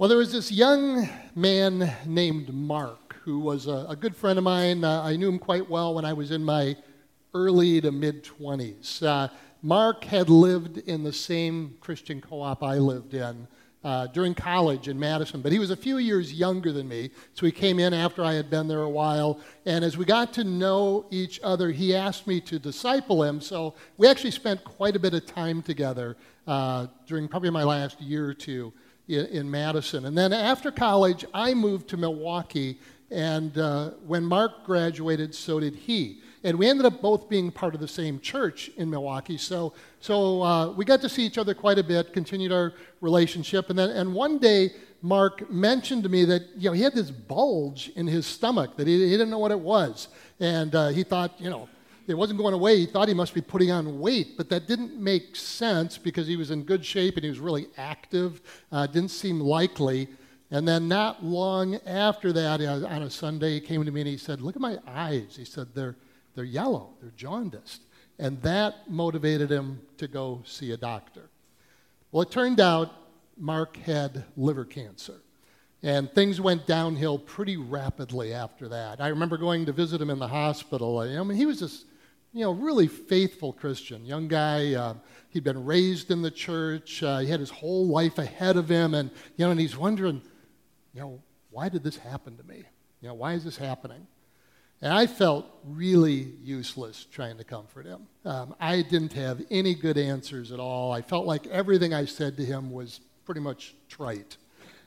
Well, there was this young man named Mark who was a, a good friend of mine. Uh, I knew him quite well when I was in my early to mid 20s. Uh, Mark had lived in the same Christian co op I lived in uh, during college in Madison, but he was a few years younger than me, so he came in after I had been there a while. And as we got to know each other, he asked me to disciple him, so we actually spent quite a bit of time together uh, during probably my last year or two in, in, Madison. And then after college, I moved to Milwaukee, and uh, when Mark graduated, so did he and we ended up both being part of the same church in Milwaukee. So, so uh, we got to see each other quite a bit, continued our relationship, and then and one day Mark mentioned to me that you know he had this bulge in his stomach that he, he didn't know what it was, and uh, he thought you know it wasn't going away. He thought he must be putting on weight, but that didn't make sense because he was in good shape and he was really active. Uh, didn't seem likely. And then, not long after that, uh, on a Sunday, he came to me and he said, Look at my eyes. He said, They're, they're yellow, they're jaundiced. And that motivated him to go see a doctor. Well, it turned out Mark had liver cancer. And things went downhill pretty rapidly after that. I remember going to visit him in the hospital. I mean, he was this, you know, really faithful Christian, young guy. Uh, he'd been raised in the church. Uh, he had his whole life ahead of him, and you know, and he's wondering, you know, why did this happen to me? You know, why is this happening? And I felt really useless trying to comfort him. Um, I didn't have any good answers at all. I felt like everything I said to him was pretty much trite.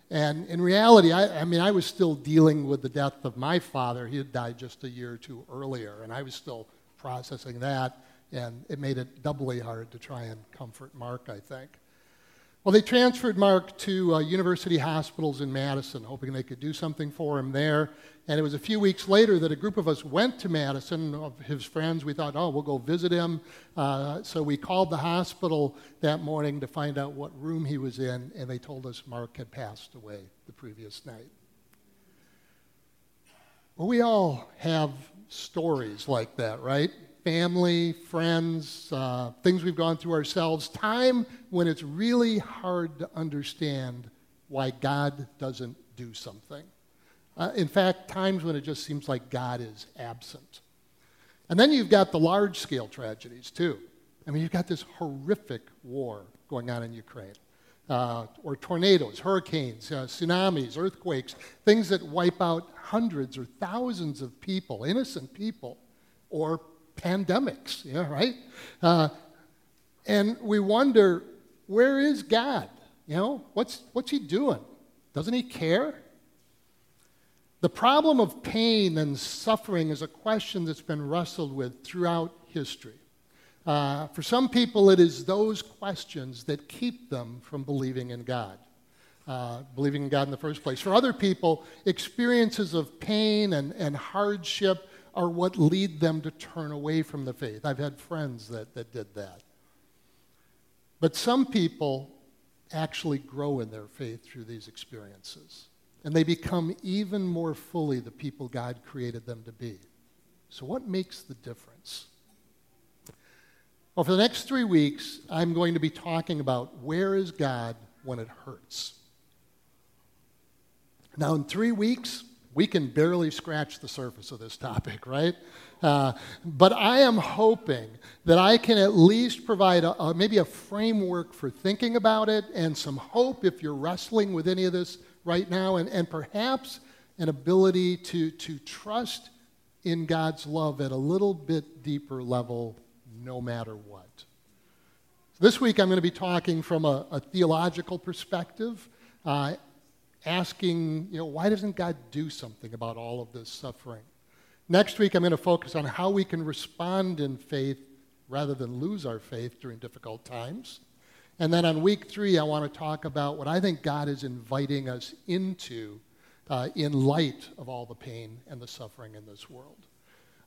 And in reality, I, I, mean, I was still dealing with the death of my father. He had died just a year or two earlier, and I was still processing that, and it made it doubly hard to try and comfort Mark, I think. Well, they transferred Mark to uh, University Hospitals in Madison, hoping they could do something for him there. And it was a few weeks later that a group of us went to Madison, of his friends. We thought, oh, we'll go visit him. Uh, so we called the hospital that morning to find out what room he was in, and they told us Mark had passed away the previous night. Well, we all have stories like that, right? family, friends, uh, things we've gone through ourselves, time when it's really hard to understand why God doesn't do something. Uh, in fact, times when it just seems like God is absent. And then you've got the large scale tragedies, too. I mean, you've got this horrific war going on in Ukraine. Uh, or tornadoes, hurricanes, uh, tsunamis, earthquakes, things that wipe out hundreds or thousands of people, innocent people, or pandemics, yeah, right? Uh, and we wonder, where is God? You know, what's, what's he doing? Doesn't he care? The problem of pain and suffering is a question that's been wrestled with throughout history. Uh, for some people, it is those questions that keep them from believing in God, uh, believing in God in the first place. For other people, experiences of pain and, and hardship are what lead them to turn away from the faith. I've had friends that, that did that. But some people actually grow in their faith through these experiences. And they become even more fully the people God created them to be. So, what makes the difference? Well, for the next three weeks, I'm going to be talking about where is God when it hurts. Now, in three weeks, we can barely scratch the surface of this topic, right? Uh, but I am hoping that I can at least provide a, a, maybe a framework for thinking about it and some hope if you're wrestling with any of this right now, and, and perhaps an ability to, to trust in God's love at a little bit deeper level no matter what. This week I'm going to be talking from a, a theological perspective. Uh, asking, you know, why doesn't God do something about all of this suffering? Next week, I'm going to focus on how we can respond in faith rather than lose our faith during difficult times. And then on week three, I want to talk about what I think God is inviting us into uh, in light of all the pain and the suffering in this world.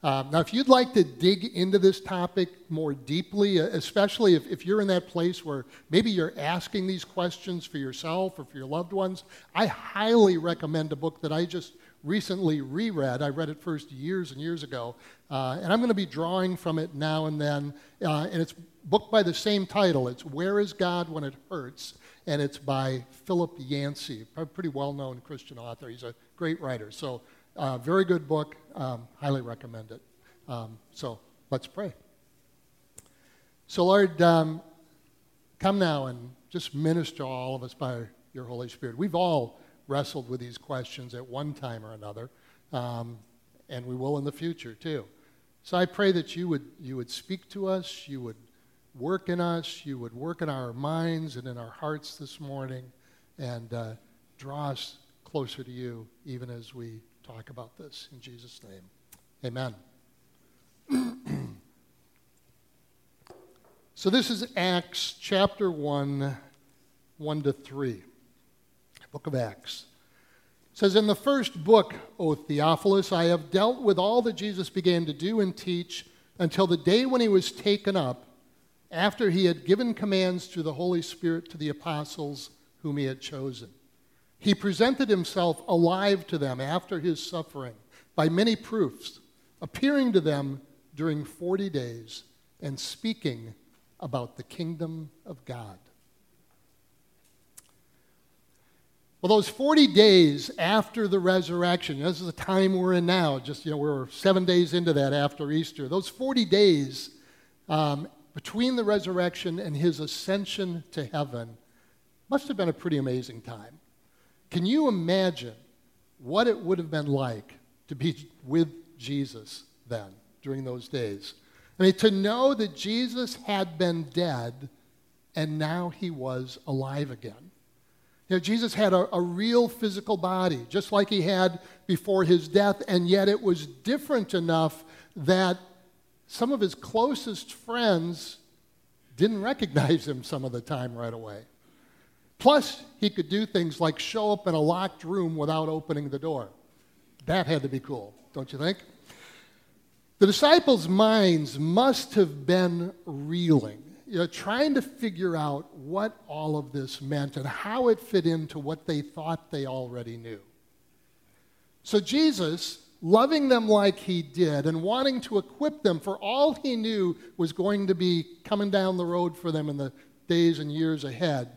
Um, now, if you'd like to dig into this topic more deeply, uh, especially if, if you're in that place where maybe you're asking these questions for yourself or for your loved ones, I highly recommend a book that I just recently reread. I read it first years and years ago, uh, and I'm going to be drawing from it now and then. Uh, and it's book by the same title. It's Where is God When It Hurts? And it's by Philip Yancey, a pretty well known Christian author. He's a great writer. So, uh, very good book. Um, highly recommend it. Um, so, let's pray. So, Lord, um, come now and just minister all of us by your Holy Spirit. We've all wrestled with these questions at one time or another, um, and we will in the future too. So I pray that you would, you would speak to us, you would work in us, you would work in our minds and in our hearts this morning, and uh, draw us closer to you even as we talk about this. In Jesus' name, amen. so this is Acts chapter 1, 1 to 3 book of Acts. It says, In the first book, O Theophilus, I have dealt with all that Jesus began to do and teach until the day when he was taken up, after he had given commands through the Holy Spirit to the apostles whom he had chosen. He presented himself alive to them after his suffering by many proofs, appearing to them during 40 days and speaking about the kingdom of God. Well, those 40 days after the resurrection, this is the time we're in now, just, you know, we're seven days into that after Easter. Those 40 days um, between the resurrection and his ascension to heaven must have been a pretty amazing time. Can you imagine what it would have been like to be with Jesus then during those days? I mean, to know that Jesus had been dead and now he was alive again. You know, Jesus had a, a real physical body, just like he had before his death, and yet it was different enough that some of his closest friends didn't recognize him some of the time right away. Plus, he could do things like show up in a locked room without opening the door. That had to be cool, don't you think? The disciples' minds must have been reeling you know, trying to figure out what all of this meant and how it fit into what they thought they already knew. So Jesus, loving them like he did and wanting to equip them for all he knew was going to be coming down the road for them in the days and years ahead,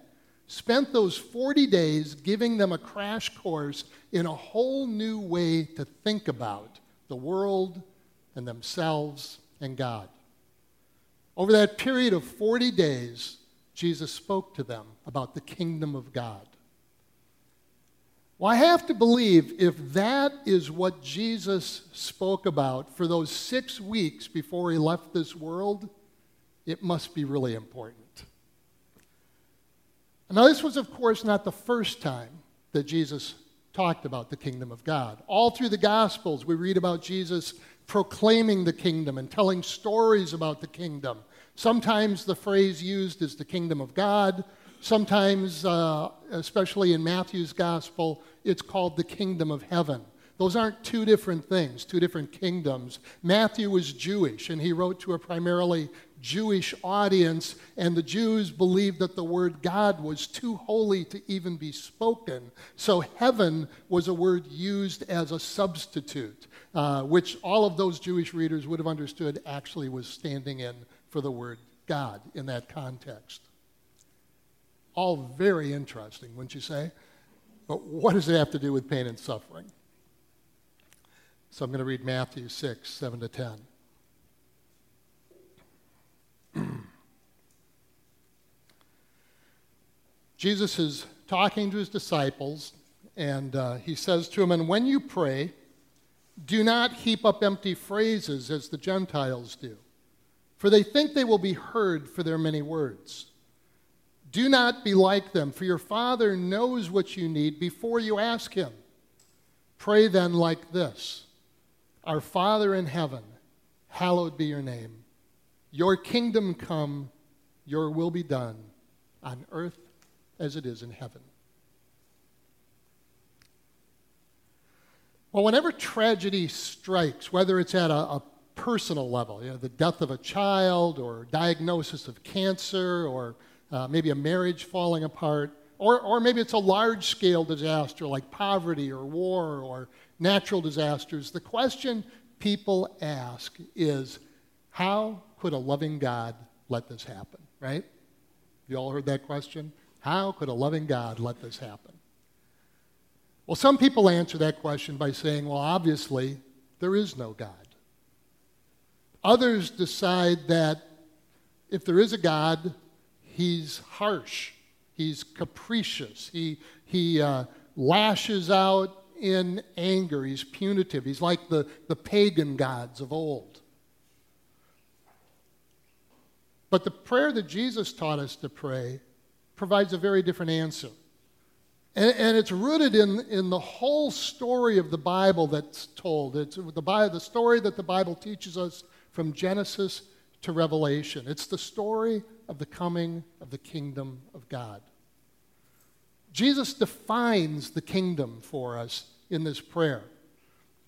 spent those 40 days giving them a crash course in a whole new way to think about the world and themselves and God. Over that period of 40 days, Jesus spoke to them about the kingdom of God. Well, I have to believe if that is what Jesus spoke about for those six weeks before he left this world, it must be really important. Now, this was, of course, not the first time that Jesus talked about the kingdom of God. All through the Gospels, we read about Jesus proclaiming the kingdom and telling stories about the kingdom. Sometimes the phrase used is the kingdom of God. Sometimes, uh, especially in Matthew's gospel, it's called the kingdom of heaven. Those aren't two different things, two different kingdoms. Matthew was Jewish, and he wrote to a primarily Jewish audience, and the Jews believed that the word God was too holy to even be spoken. So heaven was a word used as a substitute, uh, which all of those Jewish readers would have understood actually was standing in for the word God in that context. All very interesting, wouldn't you say? But what does it have to do with pain and suffering? So I'm going to read Matthew 6, 7 to 10. Jesus is talking to his disciples, and uh, he says to them, And when you pray, do not heap up empty phrases as the Gentiles do for they think they will be heard for their many words. Do not be like them, for your Father knows what you need before you ask Him. Pray then like this Our Father in heaven, hallowed be your name. Your kingdom come, your will be done, on earth as it is in heaven. Well, whenever tragedy strikes, whether it's at a, a personal level, you know, the death of a child or diagnosis of cancer or uh, maybe a marriage falling apart, or, or maybe it's a large scale disaster like poverty or war or natural disasters, the question people ask is how could a loving God let this happen, right? You all heard that question? How could a loving God let this happen? Well, some people answer that question by saying, well, obviously, there is no God. Others decide that if there is a God, he's harsh, he's capricious, he, he uh, lashes out in anger, he's punitive, he's like the, the pagan gods of old. But the prayer that Jesus taught us to pray provides a very different answer. And, and, it's rooted in, in the whole story of the Bible that's told. It's the, the story that the Bible teaches us from Genesis to Revelation. It's the story of the coming of the kingdom of God. Jesus defines the kingdom for us in this prayer.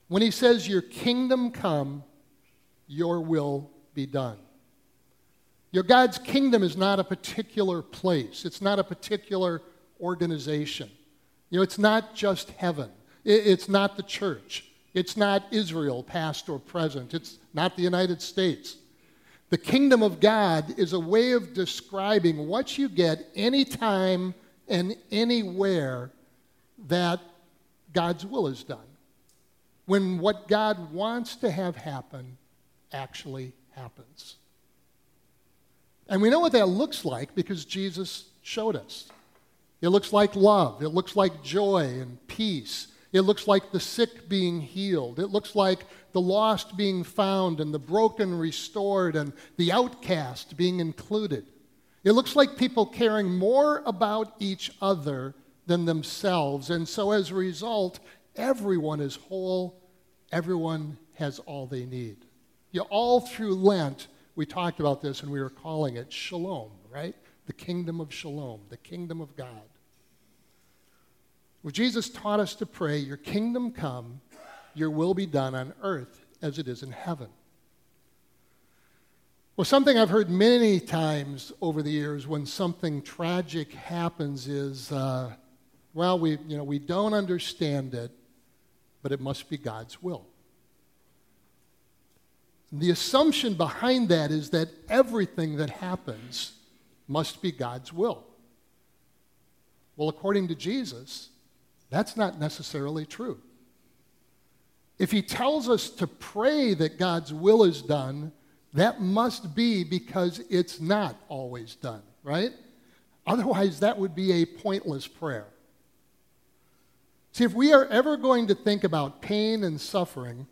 When he says, Your kingdom come, your will be done. Your God's kingdom is not a particular place, it's not a particular organization. You know, it's not just heaven, it's not the church, it's not Israel, past or present, it's not the United States. The kingdom of God is a way of describing what you get anytime and anywhere that God's will is done. When what God wants to have happen actually happens. And we know what that looks like because Jesus showed us. It looks like love, it looks like joy and peace. It looks like the sick being healed. It looks like the lost being found and the broken restored and the outcast being included. It looks like people caring more about each other than themselves. And so as a result, everyone is whole, everyone has all they need. You all through Lent, we talked about this and we were calling it shalom, right? The kingdom of shalom, the kingdom of God. Well, Jesus taught us to pray, Your kingdom come, your will be done on earth as it is in heaven. Well, something I've heard many times over the years when something tragic happens is, uh, well, we, you know, we don't understand it, but it must be God's will. The assumption behind that is that everything that happens must be God's will. Well, according to Jesus, that's not necessarily true. If he tells us to pray that God's will is done, that must be because it's not always done, right? Otherwise, that would be a pointless prayer. See, if we are ever going to think about pain and suffering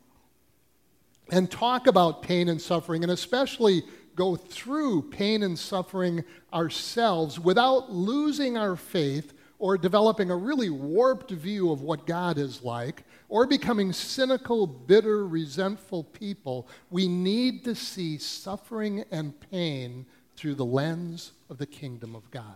and talk about pain and suffering, and especially go through pain and suffering ourselves without losing our faith or developing a really warped view of what God is like, or becoming cynical, bitter, resentful people, we need to see suffering and pain through the lens of the kingdom of God.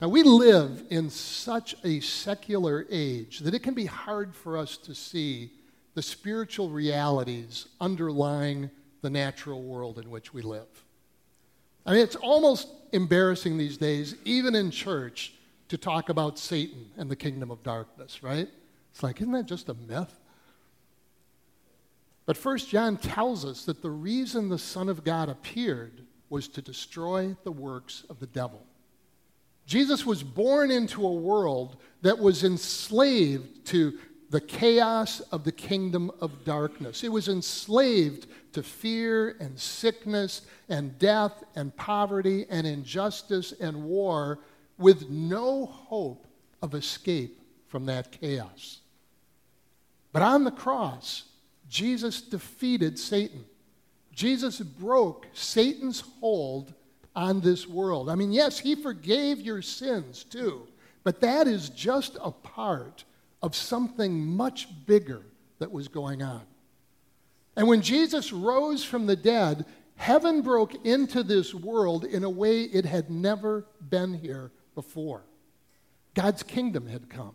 Now, we live in such a secular age that it can be hard for us to see the spiritual realities underlying the natural world in which we live. I mean, it's almost embarrassing these days, even in church, to talk about Satan and the kingdom of darkness, right? It's like, isn't that just a myth? But First John tells us that the reason the Son of God appeared was to destroy the works of the devil. Jesus was born into a world that was enslaved to the chaos of the kingdom of darkness. It was enslaved to fear and sickness and death and poverty and injustice and war with no hope of escape from that chaos. But on the cross, Jesus defeated Satan. Jesus broke Satan's hold on this world. I mean, yes, he forgave your sins too, but that is just a part of something much bigger that was going on. And when Jesus rose from the dead, heaven broke into this world in a way it had never been here before. God's kingdom had come.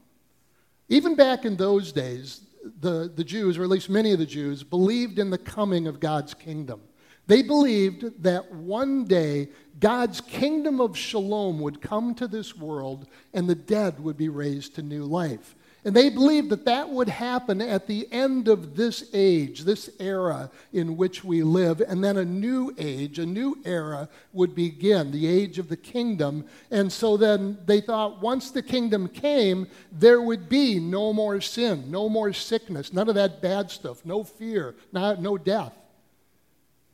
Even back in those days, the, the Jews, or at least many of the Jews, believed in the coming of God's kingdom. They believed that one day God's kingdom of shalom would come to this world and the dead would be raised to new life. And they believed that that would happen at the end of this age, this era in which we live, and then a new age, a new era would begin, the age of the kingdom. And so then they thought once the kingdom came, there would be no more sin, no more sickness, none of that bad stuff, no fear, not, no death.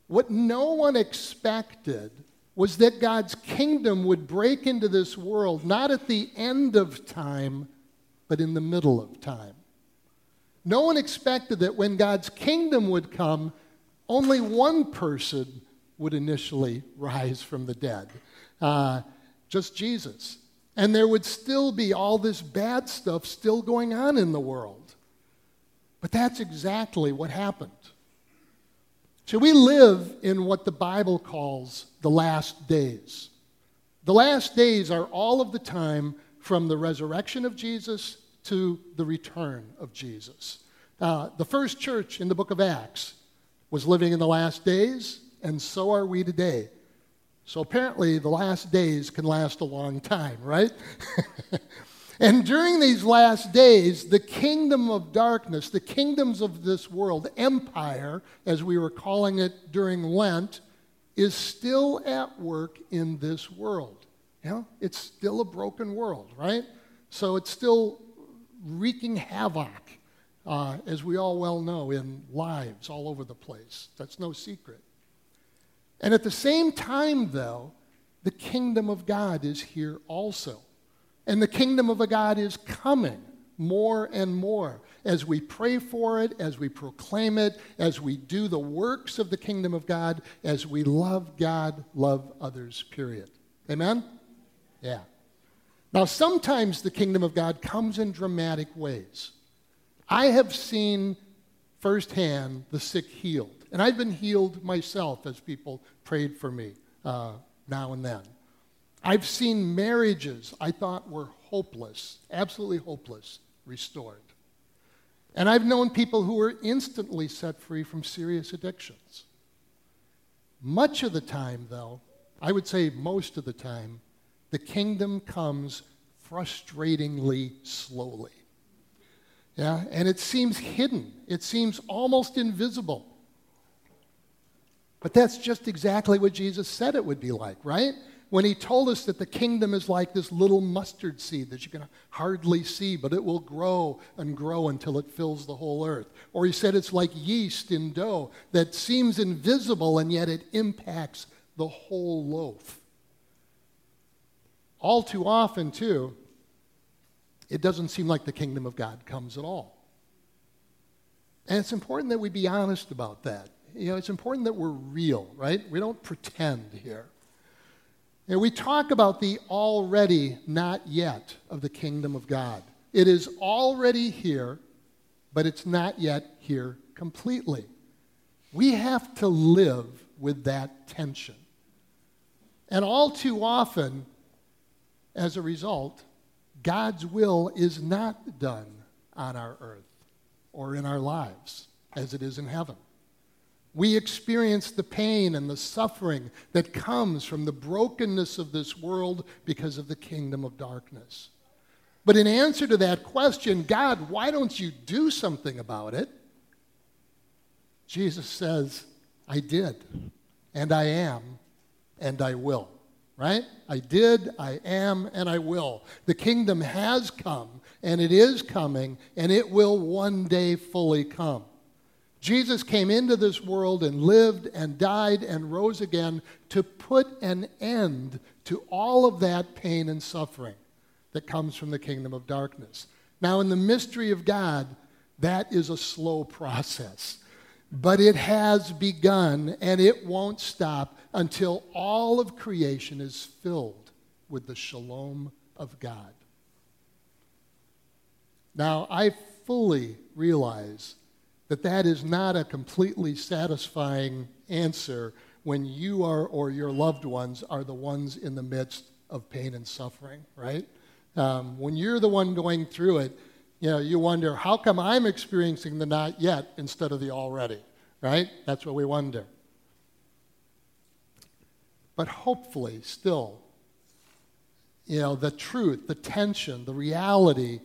What no one expected was that God's kingdom would break into this world, not at the end of time, but in the middle of time. No one expected that when God's kingdom would come, only one person would initially rise from the dead uh, just Jesus. And there would still be all this bad stuff still going on in the world. But that's exactly what happened. So we live in what the Bible calls the last days. The last days are all of the time from the resurrection of Jesus to the return of Jesus. Uh, the first church in the book of Acts was living in the last days, and so are we today. So apparently, the last days can last a long time, right? And during these last days, the kingdom of darkness, the kingdoms of this world, empire, as we were calling it during Lent, is still at work in this world. You know, it's still a broken world, right? So it's still wreaking havoc, uh, as we all well know, in lives all over the place. That's no secret. And at the same time, though, the kingdom of God is here also. And the kingdom of God is coming more and more as we pray for it, as we proclaim it, as we do the works of the kingdom of God, as we love God, love others, period. Amen? Yeah. Now, sometimes the kingdom of God comes in dramatic ways. I have seen firsthand the sick healed, and I've been healed myself as people prayed for me uh, now and then. I've seen marriages I thought were hopeless, absolutely hopeless, restored. And I've known people who were instantly set free from serious addictions. Much of the time, though, I would say most of the time, the kingdom comes frustratingly slowly. Yeah, and it seems hidden. It seems almost invisible. But that's just exactly what Jesus said it would be like, right? when he told us that the kingdom is like this little mustard seed that you can hardly see, but it will grow and grow until it fills the whole earth. Or he said it's like yeast in dough that seems invisible and yet it impacts the whole loaf. All too often, too, it doesn't seem like the kingdom of God comes at all. And it's important that we be honest about that. You know, it's important that we're real, right? We don't pretend here. And we talk about the already not yet of the kingdom of God. It is already here, but it's not yet here completely. We have to live with that tension. And all too often, as a result, God's will is not done on our earth or in our lives as it is in heaven. We experience the pain and the suffering that comes from the brokenness of this world because of the kingdom of darkness. But in answer to that question, God, why don't you do something about it? Jesus says, I did, and I am, and I will. Right? I did, I am, and I will. The kingdom has come, and it is coming, and it will one day fully come. Jesus came into this world and lived and died and rose again to put an end to all of that pain and suffering that comes from the kingdom of darkness. Now, in the mystery of God, that is a slow process. But it has begun and it won't stop until all of creation is filled with the shalom of God. Now, I fully realize that that is not a completely satisfying answer when you are or your loved ones are the ones in the midst of pain and suffering, right? Um, when you're the one going through it, you know, you wonder, how come I'm experiencing the not yet instead of the already, right? That's what we wonder. But hopefully, still, you know, the truth, the tension, the reality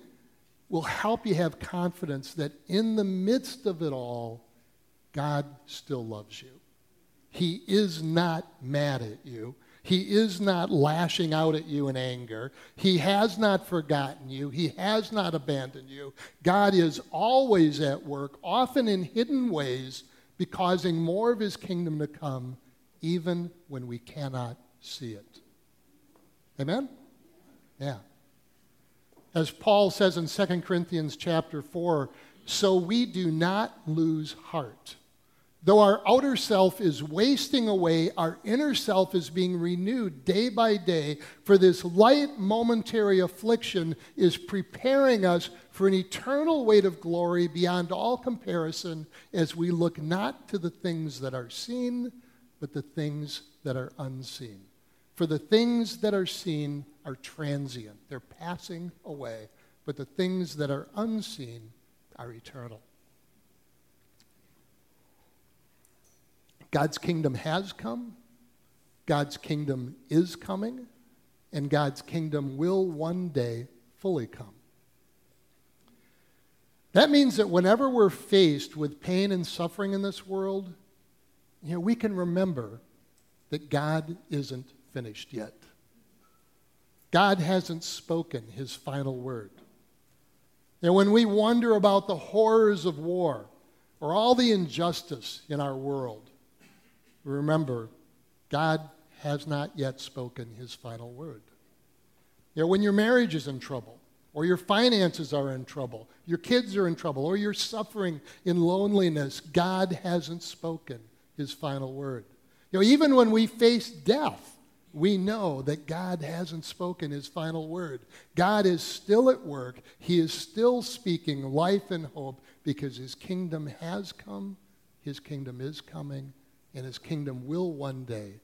will help you have confidence that in the midst of it all, God still loves you. He is not mad at you. He is not lashing out at you in anger. He has not forgotten you. He has not abandoned you. God is always at work, often in hidden ways, causing more of his kingdom to come, even when we cannot see it. Amen? Yeah. As Paul says in 2 Corinthians chapter 4, so we do not lose heart. Though our outer self is wasting away, our inner self is being renewed day by day, for this light momentary affliction is preparing us for an eternal weight of glory beyond all comparison as we look not to the things that are seen, but the things that are unseen. For the things that are seen are transient, they're passing away, but the things that are unseen are eternal. God's kingdom has come, God's kingdom is coming, and God's kingdom will one day fully come. That means that whenever we're faced with pain and suffering in this world, you know, we can remember that God isn't finished yet. God hasn't spoken his final word. And when we wonder about the horrors of war or all the injustice in our world, remember, God has not yet spoken his final word. You know, when your marriage is in trouble, or your finances are in trouble, your kids are in trouble, or you're suffering in loneliness, God hasn't spoken his final word. You know, even when we face death, we know that God hasn't spoken his final word. God is still at work. He is still speaking life and hope because his kingdom has come, his kingdom is coming, and his kingdom will one day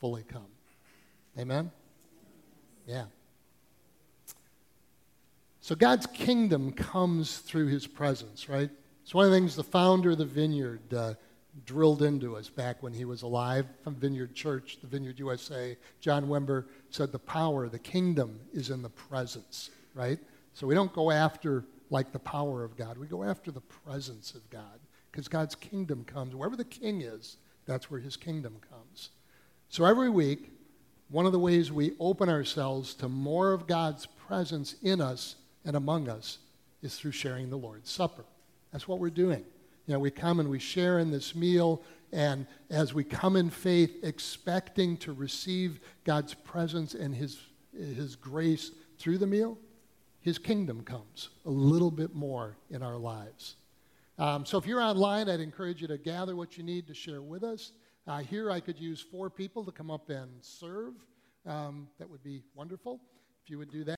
fully come. Amen? Yeah. So God's kingdom comes through his presence, right? It's one of the things the founder of the vineyard, uh, drilled into us back when he was alive from Vineyard Church, the Vineyard USA. John Wimber said the power, the kingdom is in the presence, right? So we don't go after like the power of God. We go after the presence of God because God's kingdom comes. Wherever the king is, that's where his kingdom comes. So every week, one of the ways we open ourselves to more of God's presence in us and among us is through sharing the Lord's Supper. That's what we're doing. You know, we come and we share in this meal, and as we come in faith, expecting to receive God's presence and His, His grace through the meal, His kingdom comes a little bit more in our lives. Um, so if you're online, I'd encourage you to gather what you need to share with us. Uh, here, I could use four people to come up and serve. Um, that would be wonderful if you would do that.